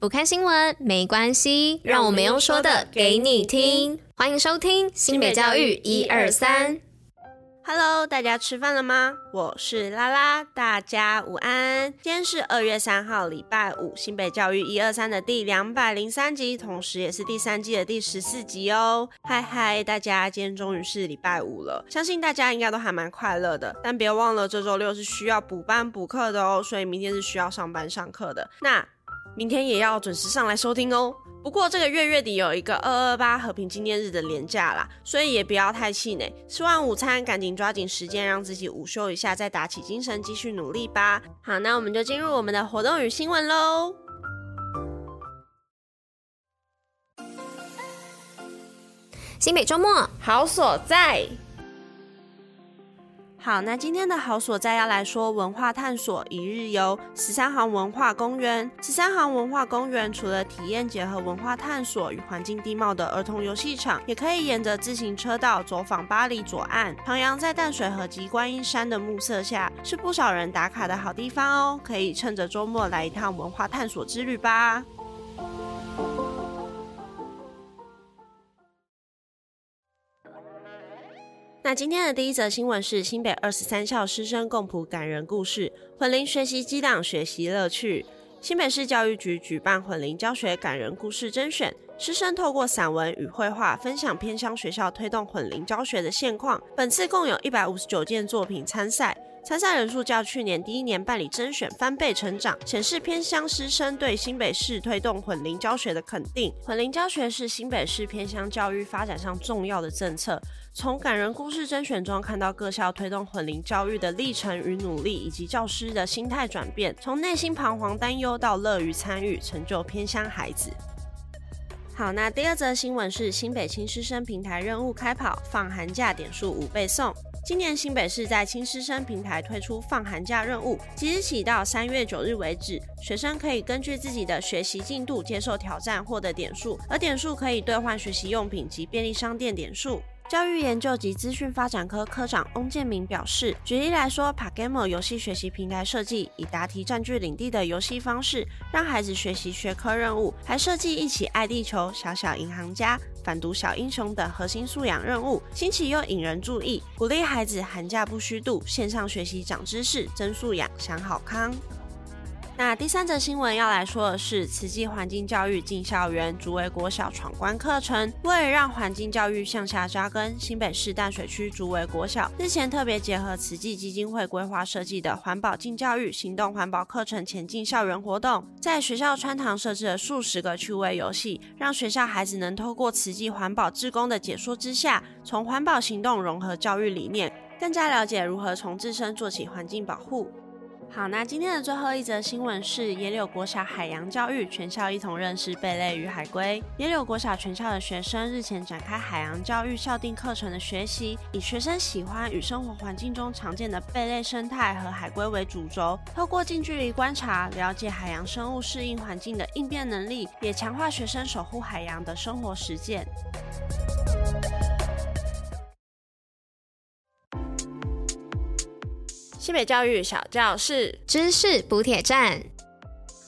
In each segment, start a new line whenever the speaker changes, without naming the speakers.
不看新闻没关系，让我们用说的给你听。欢迎收听新北教育一二三。
Hello，大家吃饭了吗？我是拉拉，大家午安。今天是二月三号，礼拜五，新北教育一二三的第两百零三集，同时也是第三季的第十四集哦。嗨嗨，大家，今天终于是礼拜五了，相信大家应该都还蛮快乐的。但别忘了，这周六是需要补班补课的哦，所以明天是需要上班上课的。那明天也要准时上来收听哦。不过这个月月底有一个二二八和平纪念日的连假啦，所以也不要太气馁。吃完午餐，赶紧抓紧时间，让自己午休一下，再打起精神继续努力吧。好，那我们就进入我们的活动与新闻喽。
新北周末好所在。
好，那今天的好所在要来说文化探索一日游十三行文化公园。十三行文化公园除了体验结合文化探索与环境地貌的儿童游戏场，也可以沿着自行车道走访巴黎左岸，徜徉在淡水河及观音山的暮色下，是不少人打卡的好地方哦。可以趁着周末来一趟文化探索之旅吧。那今天的第一则新闻是新北二十三校师生共谱感人故事，混龄学习激荡学习乐趣。新北市教育局举办混龄教学感人故事甄选，师生透过散文与绘画分享偏乡学校推动混龄教学的现况。本次共有一百五十九件作品参赛。参赛人数较去年第一年办理甄选翻倍成长，显示偏乡师生对新北市推动混龄教学的肯定。混龄教学是新北市偏乡教育发展上重要的政策。从感人故事甄选中看到各校推动混龄教育的历程与努力，以及教师的心态转变，从内心彷徨担忧到乐于参与，成就偏乡孩子。好，那第二则新闻是新北青师生平台任务开跑，放寒假点数五倍送。今年新北市在青师生平台推出放寒假任务，即日起到三月九日为止，学生可以根据自己的学习进度接受挑战，获得点数，而点数可以兑换学习用品及便利商店点数。教育研究及资讯发展科科长翁建明表示，举例来说，PaGamO 游戏学习平台设计以答题占据领地的游戏方式，让孩子学习学科任务，还设计一起爱地球、小小银行家、反毒小英雄等核心素养任务，新奇又引人注意，鼓励孩子寒假不虚度，线上学习长知识、增素养、享好康。那第三则新闻要来说的是，慈济环境教育进校园，竹围国小闯关课程。为了让环境教育向下扎根，新北市淡水区竹围国小日前特别结合慈济基金会规划设计的环保进教育行动环保课程前进校园活动，在学校穿堂设置了数十个趣味游戏，让学校孩子能透过慈济环保志工的解说之下，从环保行动融合教育理念，更加了解如何从自身做起环境保护。好，那今天的最后一则新闻是野柳国小海洋教育，全校一同认识贝类与海龟。野柳国小全校的学生日前展开海洋教育校定课程的学习，以学生喜欢与生活环境中常见的贝类生态和海龟为主轴，透过近距离观察，了解海洋生物适应环境的应变能力，也强化学生守护海洋的生活实践。新北教育小教室
知识补铁站。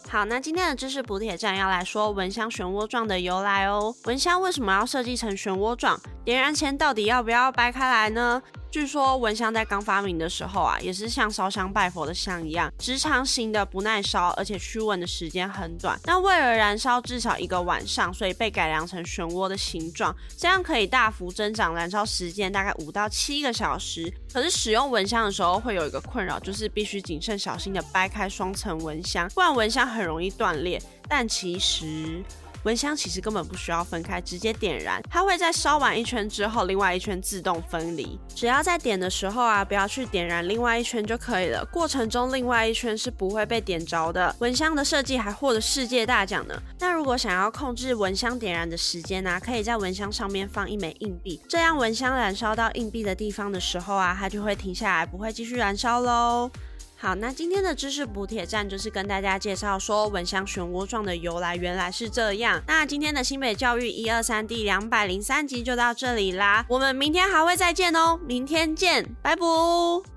好，那今天的知识补铁站要来说蚊香漩涡状的由来哦。蚊香为什么要设计成漩涡状？点燃前到底要不要掰开来呢？据说蚊香在刚发明的时候啊，也是像烧香拜佛的香一样，直肠型的，不耐烧，而且驱蚊的时间很短。那为了燃烧至少一个晚上，所以被改良成漩涡的形状，这样可以大幅增长燃烧时间，大概五到七个小时。可是使用蚊香的时候会有一个困扰，就是必须谨慎小心的掰开双层蚊香，不然蚊香很容易断裂。但其实。蚊香其实根本不需要分开，直接点燃，它会在烧完一圈之后，另外一圈自动分离。只要在点的时候啊，不要去点燃另外一圈就可以了。过程中另外一圈是不会被点着的。蚊香的设计还获得世界大奖呢。那如果想要控制蚊香点燃的时间呢、啊，可以在蚊香上面放一枚硬币，这样蚊香燃烧到硬币的地方的时候啊，它就会停下来，不会继续燃烧喽。好，那今天的知识补铁站就是跟大家介绍说蚊香漩涡状的由来，原来是这样。那今天的新北教育一二三第两百零三集就到这里啦，我们明天还会再见哦，明天见，拜拜。